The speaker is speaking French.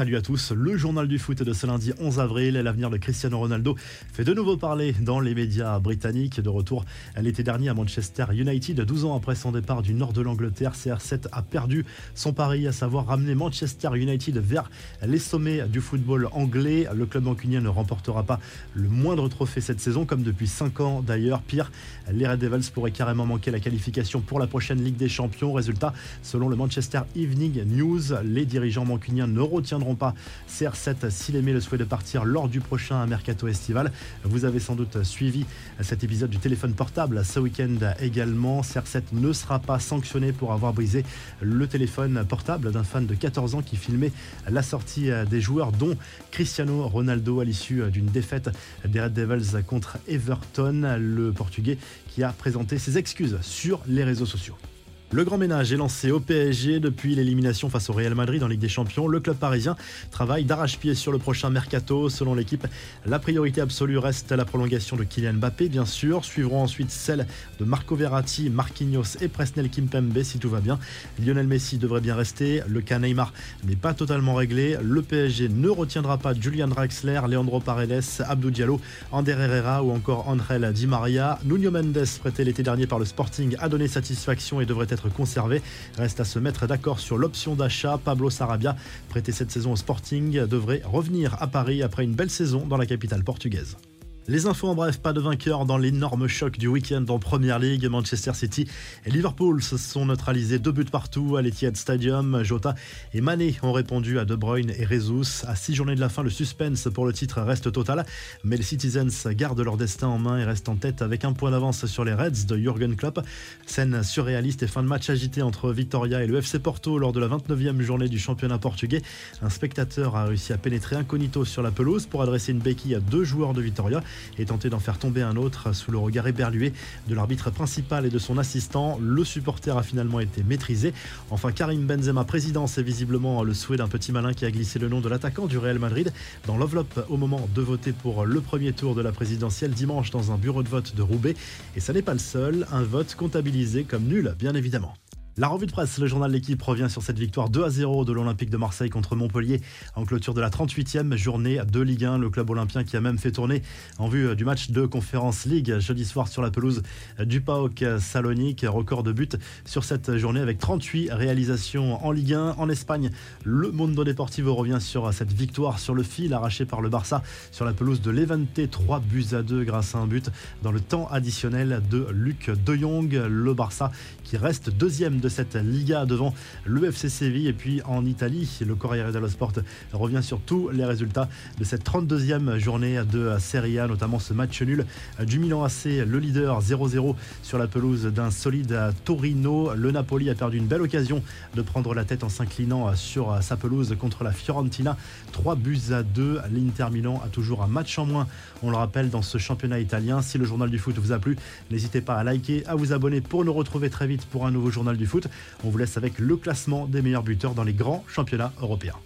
Salut à tous, le journal du foot de ce lundi 11 avril. L'avenir de Cristiano Ronaldo fait de nouveau parler dans les médias britanniques. De retour l'été dernier à Manchester United, 12 ans après son départ du nord de l'Angleterre, CR7 a perdu son pari, à savoir ramener Manchester United vers les sommets du football anglais. Le club mancunien ne remportera pas le moindre trophée cette saison, comme depuis 5 ans d'ailleurs. Pire, les Red Devils pourraient carrément manquer la qualification pour la prochaine Ligue des Champions. Résultat, selon le Manchester Evening News, les dirigeants mancuniens ne retiendront pas CR7 s'il aimait le souhait de partir lors du prochain mercato estival. Vous avez sans doute suivi cet épisode du téléphone portable ce week-end également. CR7 ne sera pas sanctionné pour avoir brisé le téléphone portable d'un fan de 14 ans qui filmait la sortie des joueurs, dont Cristiano Ronaldo à l'issue d'une défaite des Red Devils contre Everton, le Portugais qui a présenté ses excuses sur les réseaux sociaux. Le grand ménage est lancé au PSG depuis l'élimination face au Real Madrid en Ligue des Champions. Le club parisien travaille d'arrache-pied sur le prochain mercato. Selon l'équipe, la priorité absolue reste la prolongation de Kylian Mbappé, bien sûr. Suivront ensuite celle de Marco Verratti, Marquinhos et Presnel Kimpembe si tout va bien. Lionel Messi devrait bien rester. Le cas Neymar n'est pas totalement réglé. Le PSG ne retiendra pas Julian Draxler, Leandro Paredes, Abdou Diallo, Ander Herrera ou encore Angel Di Maria. Nuno Mendes, prêté l'été dernier par le Sporting, a donné satisfaction et devrait être conservé. Reste à se mettre d'accord sur l'option d'achat. Pablo Sarabia, prêté cette saison au Sporting, devrait revenir à Paris après une belle saison dans la capitale portugaise. Les infos en bref, pas de vainqueur dans l'énorme choc du week-end en Première League. Manchester City et Liverpool se sont neutralisés deux buts partout à l'Etihad Stadium. Jota et Mané ont répondu à De Bruyne et Rezus. À six journées de la fin, le suspense pour le titre reste total, mais les Citizens gardent leur destin en main et restent en tête avec un point d'avance sur les Reds de Jurgen Klopp. Scène surréaliste et fin de match agité entre Victoria et le FC Porto lors de la 29e journée du championnat portugais. Un spectateur a réussi à pénétrer incognito sur la pelouse pour adresser une béquille à deux joueurs de Victoria et tenter d'en faire tomber un autre sous le regard éberlué de l'arbitre principal et de son assistant. Le supporter a finalement été maîtrisé. Enfin, Karim Benzema, président, c'est visiblement le souhait d'un petit malin qui a glissé le nom de l'attaquant du Real Madrid dans l'enveloppe au moment de voter pour le premier tour de la présidentielle dimanche dans un bureau de vote de Roubaix. Et ça n'est pas le seul, un vote comptabilisé comme nul, bien évidemment. La revue de presse, le journal de l'équipe revient sur cette victoire 2 à 0 de l'Olympique de Marseille contre Montpellier en clôture de la 38e journée de Ligue 1. Le club olympien qui a même fait tourner en vue du match de Conférence League jeudi soir sur la pelouse du PAOK Salonique. Record de but sur cette journée avec 38 réalisations en Ligue 1. En Espagne, le Mondo Deportivo revient sur cette victoire sur le fil arrachée par le Barça sur la pelouse de Levante. 3 buts à 2 grâce à un but dans le temps additionnel de Luc De Jong. Le Barça qui reste deuxième de cette Liga devant l'UFC Séville. Et puis en Italie, le Corriere dello Sport revient sur tous les résultats de cette 32e journée de Serie A, notamment ce match nul du Milan AC, le leader 0-0 sur la pelouse d'un solide Torino. Le Napoli a perdu une belle occasion de prendre la tête en s'inclinant sur sa pelouse contre la Fiorentina. 3 buts à 2. L'Inter Milan a toujours un match en moins, on le rappelle, dans ce championnat italien. Si le journal du foot vous a plu, n'hésitez pas à liker, à vous abonner pour nous retrouver très vite pour un nouveau journal du On vous laisse avec le classement des meilleurs buteurs dans les grands championnats européens.